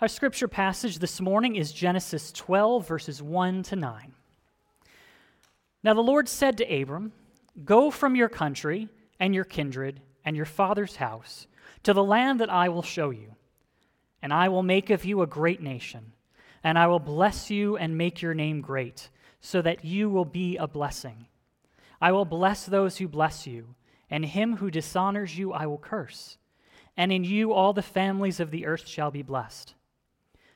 Our scripture passage this morning is Genesis 12, verses 1 to 9. Now the Lord said to Abram, Go from your country and your kindred and your father's house to the land that I will show you, and I will make of you a great nation, and I will bless you and make your name great, so that you will be a blessing. I will bless those who bless you, and him who dishonors you I will curse, and in you all the families of the earth shall be blessed.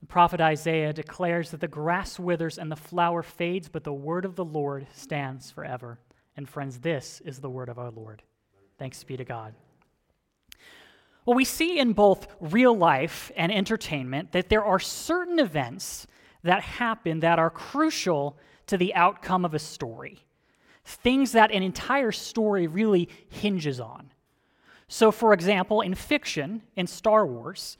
The prophet Isaiah declares that the grass withers and the flower fades, but the word of the Lord stands forever. And friends, this is the word of our Lord. Thanks be to God. Well, we see in both real life and entertainment that there are certain events that happen that are crucial to the outcome of a story, things that an entire story really hinges on. So, for example, in fiction, in Star Wars,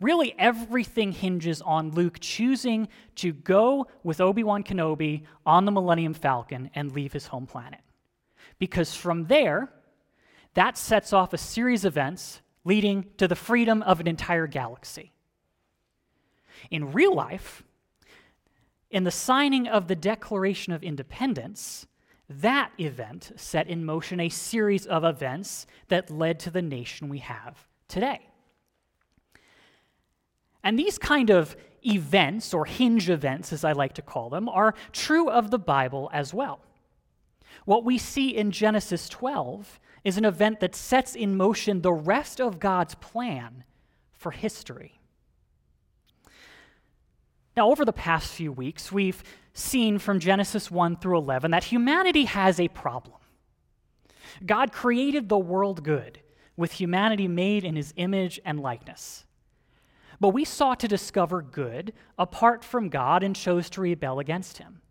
really everything hinges on Luke choosing to go with Obi Wan Kenobi on the Millennium Falcon and leave his home planet. Because from there, that sets off a series of events leading to the freedom of an entire galaxy. In real life, in the signing of the Declaration of Independence, that event set in motion a series of events that led to the nation we have today. And these kind of events, or hinge events as I like to call them, are true of the Bible as well. What we see in Genesis 12 is an event that sets in motion the rest of God's plan for history. Now, over the past few weeks, we've seen from Genesis 1 through 11 that humanity has a problem. God created the world good, with humanity made in his image and likeness. But we sought to discover good apart from God and chose to rebel against him.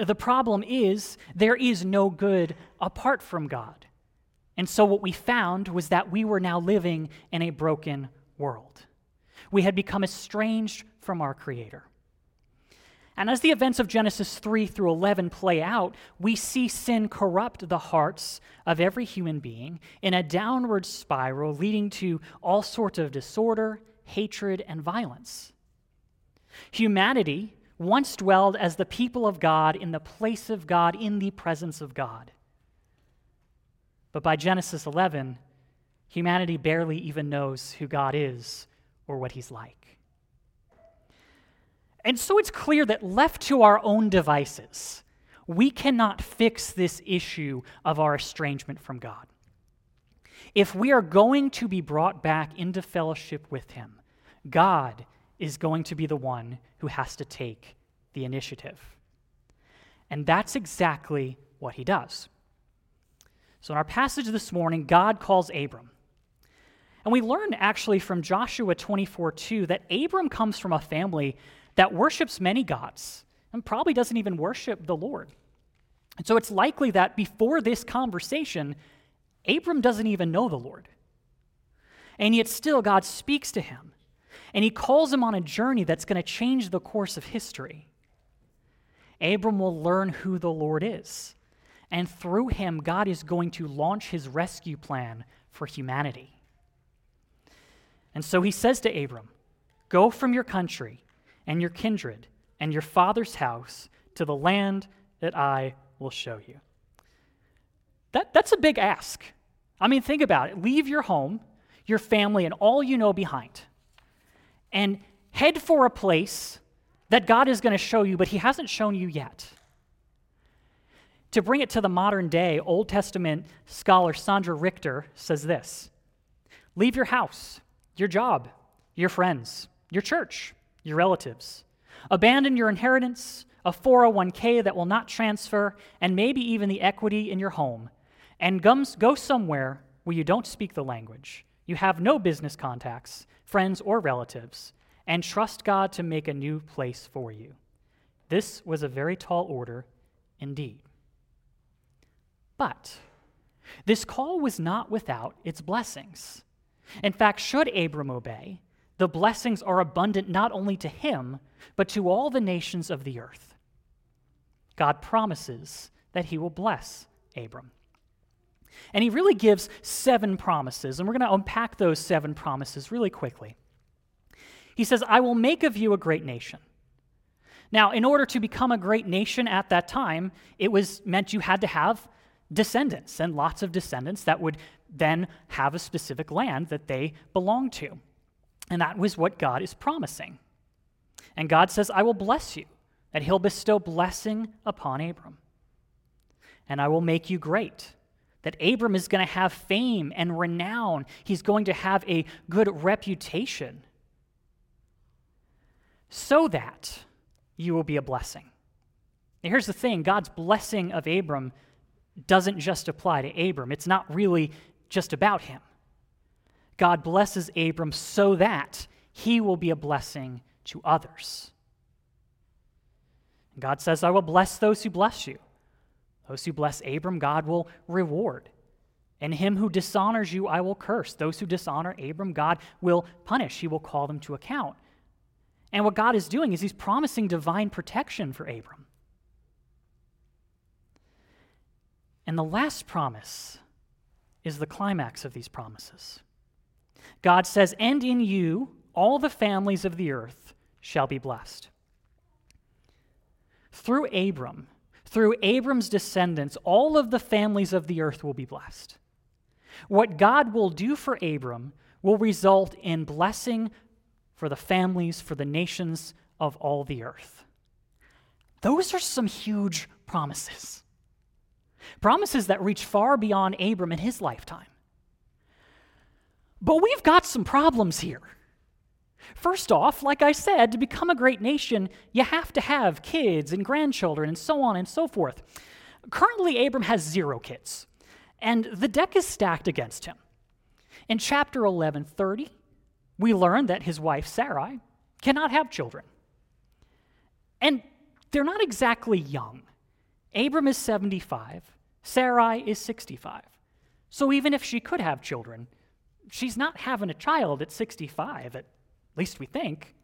The problem is, there is no good apart from God. And so, what we found was that we were now living in a broken world. We had become estranged from our Creator. And as the events of Genesis 3 through 11 play out, we see sin corrupt the hearts of every human being in a downward spiral leading to all sorts of disorder hatred, and violence. Humanity once dwelled as the people of God in the place of God, in the presence of God. But by Genesis 11, humanity barely even knows who God is or what he's like. And so it's clear that left to our own devices, we cannot fix this issue of our estrangement from God. If we are going to be brought back into fellowship with him, God is going to be the one who has to take the initiative. And that's exactly what he does. So, in our passage this morning, God calls Abram. And we learn actually from Joshua 24 2 that Abram comes from a family that worships many gods and probably doesn't even worship the Lord. And so it's likely that before this conversation, Abram doesn't even know the Lord. And yet, still, God speaks to him and he calls him on a journey that's going to change the course of history. Abram will learn who the Lord is, and through him, God is going to launch his rescue plan for humanity. And so he says to Abram, Go from your country and your kindred and your father's house to the land that I will show you. That, that's a big ask. I mean, think about it. Leave your home, your family, and all you know behind and head for a place that God is going to show you, but He hasn't shown you yet. To bring it to the modern day, Old Testament scholar Sandra Richter says this Leave your house, your job, your friends, your church, your relatives. Abandon your inheritance, a 401k that will not transfer, and maybe even the equity in your home, and go somewhere where you don't speak the language, you have no business contacts, friends, or relatives, and trust God to make a new place for you. This was a very tall order indeed. But this call was not without its blessings. In fact, should Abram obey, the blessings are abundant not only to him, but to all the nations of the earth. God promises that he will bless Abram. And he really gives seven promises, and we're going to unpack those seven promises really quickly. He says, I will make of you a great nation. Now, in order to become a great nation at that time, it was meant you had to have descendants and lots of descendants that would then have a specific land that they belonged to. And that was what God is promising. And God says, I will bless you, that he'll bestow blessing upon Abram. And I will make you great, that Abram is going to have fame and renown. He's going to have a good reputation, so that you will be a blessing. Now, here's the thing God's blessing of Abram doesn't just apply to Abram, it's not really just about him. God blesses Abram so that he will be a blessing to others. God says, I will bless those who bless you. Those who bless Abram, God will reward. And him who dishonors you, I will curse. Those who dishonor Abram, God will punish. He will call them to account. And what God is doing is he's promising divine protection for Abram. And the last promise is the climax of these promises. God says, And in you all the families of the earth shall be blessed. Through Abram, through Abram's descendants, all of the families of the earth will be blessed. What God will do for Abram will result in blessing for the families, for the nations of all the earth. Those are some huge promises. Promises that reach far beyond Abram in his lifetime. But we've got some problems here. First off, like I said, to become a great nation, you have to have kids and grandchildren and so on and so forth. Currently, Abram has zero kids, and the deck is stacked against him. In chapter 11:30, we learn that his wife Sarai cannot have children. And they're not exactly young. Abram is 75, Sarai is 65. So even if she could have children, she's not having a child at 65, at least we think.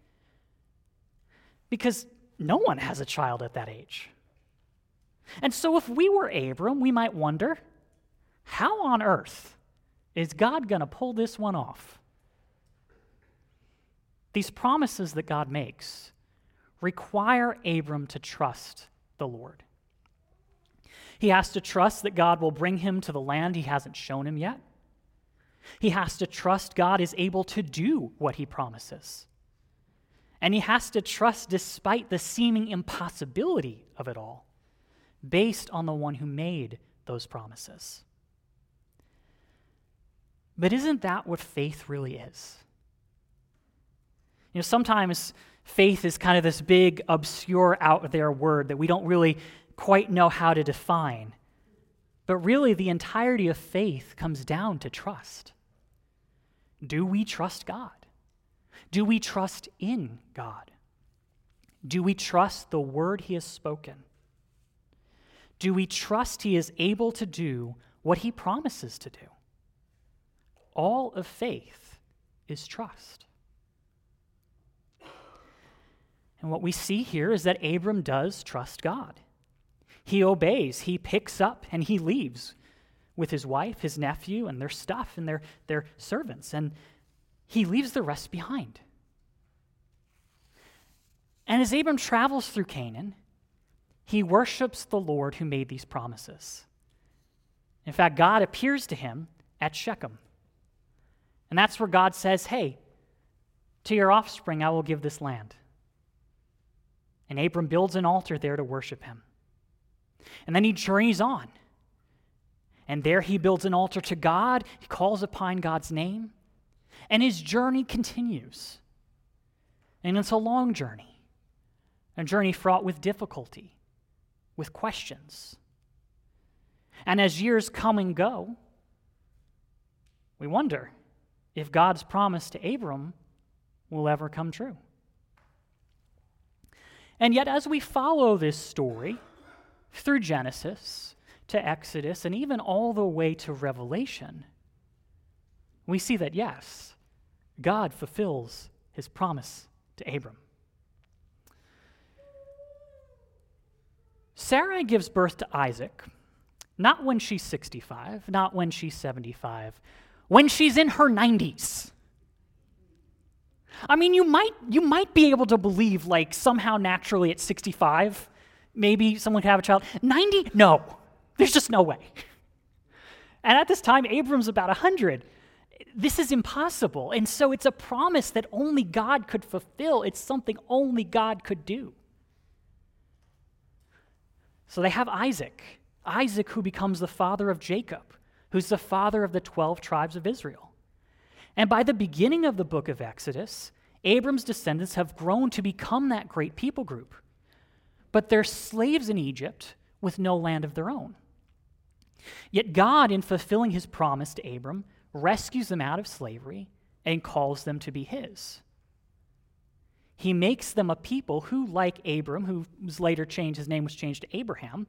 Because no one has a child at that age. And so if we were Abram, we might wonder how on earth is God going to pull this one off? These promises that God makes require Abram to trust the Lord. He has to trust that God will bring him to the land he hasn't shown him yet. He has to trust God is able to do what he promises. And he has to trust despite the seeming impossibility of it all, based on the one who made those promises. But isn't that what faith really is? You know, sometimes faith is kind of this big, obscure, out there word that we don't really quite know how to define. But really, the entirety of faith comes down to trust. Do we trust God? Do we trust in God? Do we trust the word he has spoken? Do we trust he is able to do what he promises to do? All of faith is trust. And what we see here is that Abram does trust God. He obeys, he picks up, and he leaves with his wife, his nephew, and their stuff and their, their servants. And he leaves the rest behind. And as Abram travels through Canaan, he worships the Lord who made these promises. In fact, God appears to him at Shechem. And that's where God says, Hey, to your offspring I will give this land. And Abram builds an altar there to worship him. And then he journeys on. And there he builds an altar to God. He calls upon God's name. And his journey continues. And it's a long journey, a journey fraught with difficulty, with questions. And as years come and go, we wonder if God's promise to Abram will ever come true. And yet, as we follow this story through Genesis to Exodus and even all the way to Revelation, we see that yes, God fulfills his promise to Abram. Sarai gives birth to Isaac, not when she's 65, not when she's 75, when she's in her 90s. I mean, you might, you might be able to believe, like, somehow naturally at 65, maybe someone could have a child. 90? No. There's just no way. And at this time, Abram's about 100. This is impossible. And so it's a promise that only God could fulfill, it's something only God could do. So they have Isaac, Isaac who becomes the father of Jacob, who's the father of the 12 tribes of Israel. And by the beginning of the book of Exodus, Abram's descendants have grown to become that great people group. But they're slaves in Egypt with no land of their own. Yet God, in fulfilling his promise to Abram, rescues them out of slavery and calls them to be his. He makes them a people who, like Abram, who was later changed, his name was changed to Abraham,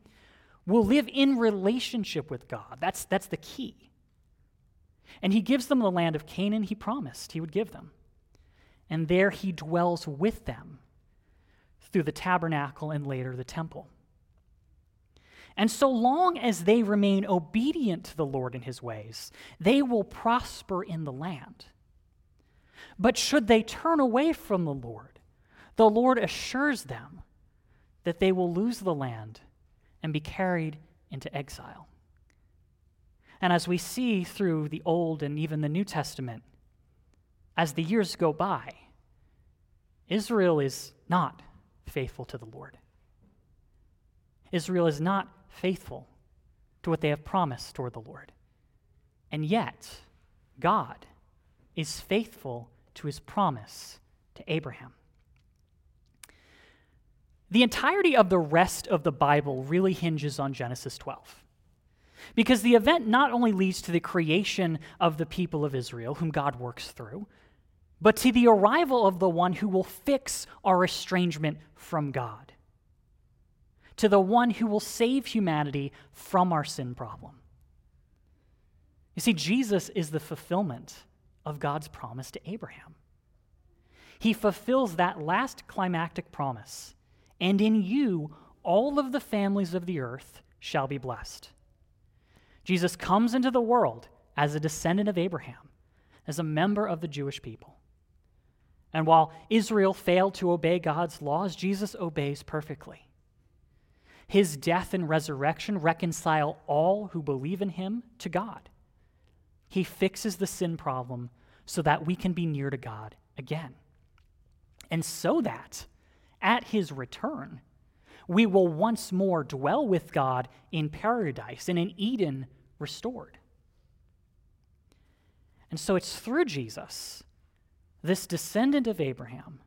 will live in relationship with God. That's, that's the key. And he gives them the land of Canaan he promised he would give them. And there he dwells with them through the tabernacle and later the temple. And so long as they remain obedient to the Lord in his ways, they will prosper in the land. But should they turn away from the Lord, the Lord assures them that they will lose the land and be carried into exile. And as we see through the Old and even the New Testament, as the years go by, Israel is not faithful to the Lord. Israel is not faithful to what they have promised toward the Lord. And yet, God is faithful to his promise to Abraham. The entirety of the rest of the Bible really hinges on Genesis 12. Because the event not only leads to the creation of the people of Israel, whom God works through, but to the arrival of the one who will fix our estrangement from God, to the one who will save humanity from our sin problem. You see, Jesus is the fulfillment of God's promise to Abraham. He fulfills that last climactic promise, and in you all of the families of the earth shall be blessed. Jesus comes into the world as a descendant of Abraham, as a member of the Jewish people. And while Israel failed to obey God's laws, Jesus obeys perfectly. His death and resurrection reconcile all who believe in him to God. He fixes the sin problem so that we can be near to God again. And so that at his return, we will once more dwell with God in paradise and in Eden restored. And so it's through Jesus, this descendant of Abraham,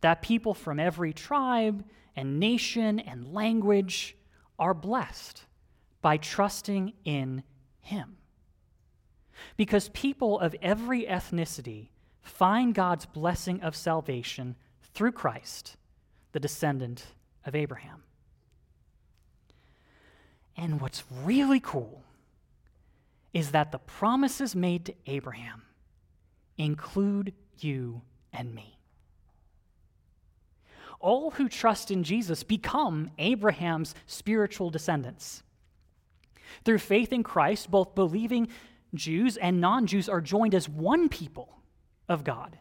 that people from every tribe and nation and language are blessed by trusting in him. Because people of every ethnicity find God's blessing of salvation through Christ, the descendant of Abraham. And what's really cool is that the promises made to Abraham include you and me. All who trust in Jesus become Abraham's spiritual descendants. Through faith in Christ, both believing Jews and non Jews are joined as one people of God.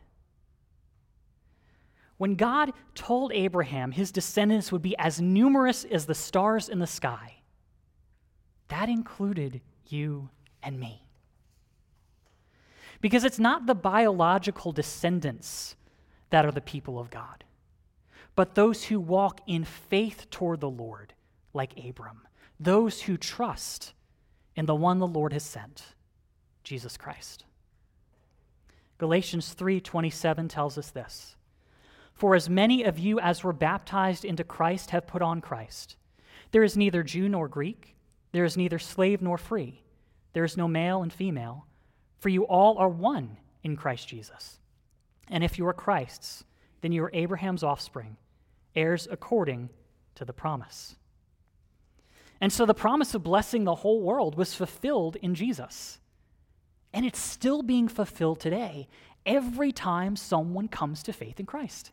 When God told Abraham his descendants would be as numerous as the stars in the sky, that included you and me. Because it's not the biological descendants that are the people of God, but those who walk in faith toward the Lord, like Abram, those who trust in the one the Lord has sent, Jesus Christ. Galatians 3:27 tells us this. For as many of you as were baptized into Christ have put on Christ. There is neither Jew nor Greek, there is neither slave nor free, there is no male and female, for you all are one in Christ Jesus. And if you are Christ's, then you are Abraham's offspring, heirs according to the promise. And so the promise of blessing the whole world was fulfilled in Jesus. And it's still being fulfilled today every time someone comes to faith in Christ.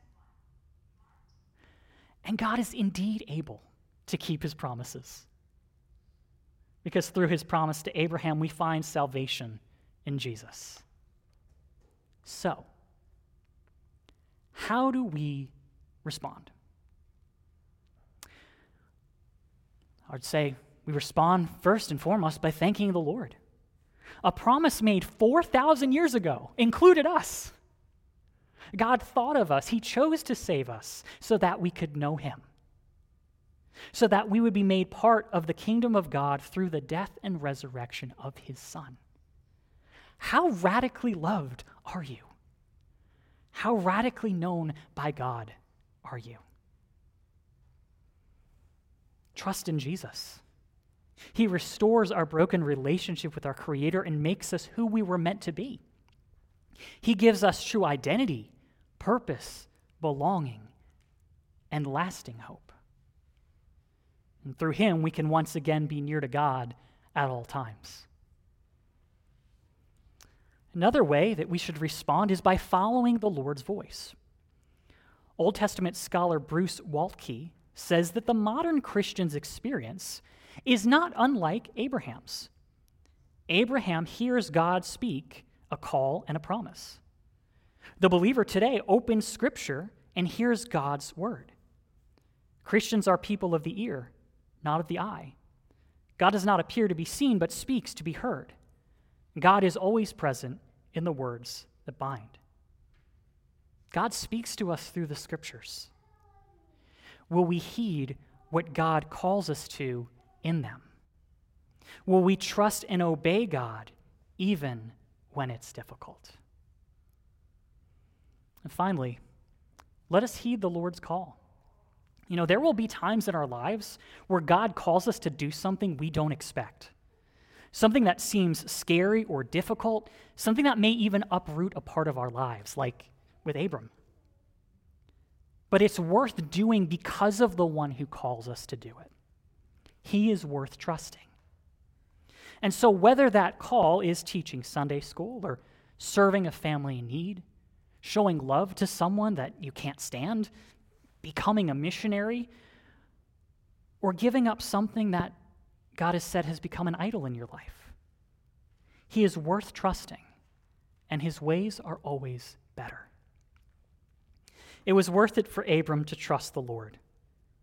And God is indeed able to keep his promises. Because through his promise to Abraham, we find salvation in Jesus. So, how do we respond? I would say we respond first and foremost by thanking the Lord. A promise made 4,000 years ago included us. God thought of us. He chose to save us so that we could know Him, so that we would be made part of the kingdom of God through the death and resurrection of His Son. How radically loved are you? How radically known by God are you? Trust in Jesus. He restores our broken relationship with our Creator and makes us who we were meant to be. He gives us true identity purpose, belonging, and lasting hope. And through him, we can once again be near to God at all times. Another way that we should respond is by following the Lord's voice. Old Testament scholar Bruce Waltke says that the modern Christian's experience is not unlike Abraham's. Abraham hears God speak a call and a promise. The believer today opens Scripture and hears God's word. Christians are people of the ear, not of the eye. God does not appear to be seen, but speaks to be heard. God is always present in the words that bind. God speaks to us through the Scriptures. Will we heed what God calls us to in them? Will we trust and obey God even when it's difficult? And finally, let us heed the Lord's call. You know, there will be times in our lives where God calls us to do something we don't expect. Something that seems scary or difficult, something that may even uproot a part of our lives, like with Abram. But it's worth doing because of the one who calls us to do it. He is worth trusting. And so, whether that call is teaching Sunday school or serving a family in need, showing love to someone that you can't stand, becoming a missionary, or giving up something that God has said has become an idol in your life. He is worth trusting, and his ways are always better. It was worth it for Abram to trust the Lord.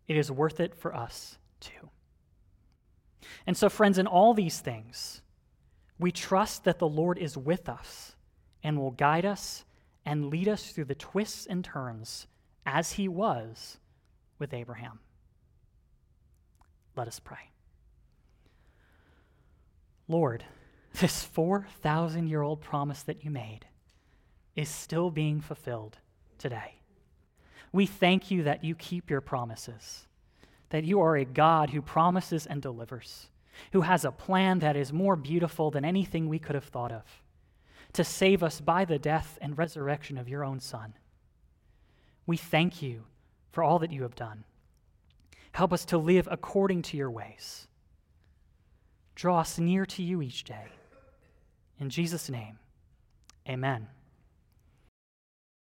It is worth it for us too. And so, friends, in all these things, we trust that the Lord is with us and will guide us and lead us through the twists and turns as he was with Abraham. Let us pray. Lord, this 4,000 year old promise that you made is still being fulfilled today. We thank you that you keep your promises, that you are a God who promises and delivers, who has a plan that is more beautiful than anything we could have thought of to save us by the death and resurrection of your own Son. We thank you for all that you have done. Help us to live according to your ways. Draw us near to you each day. In Jesus' name, amen.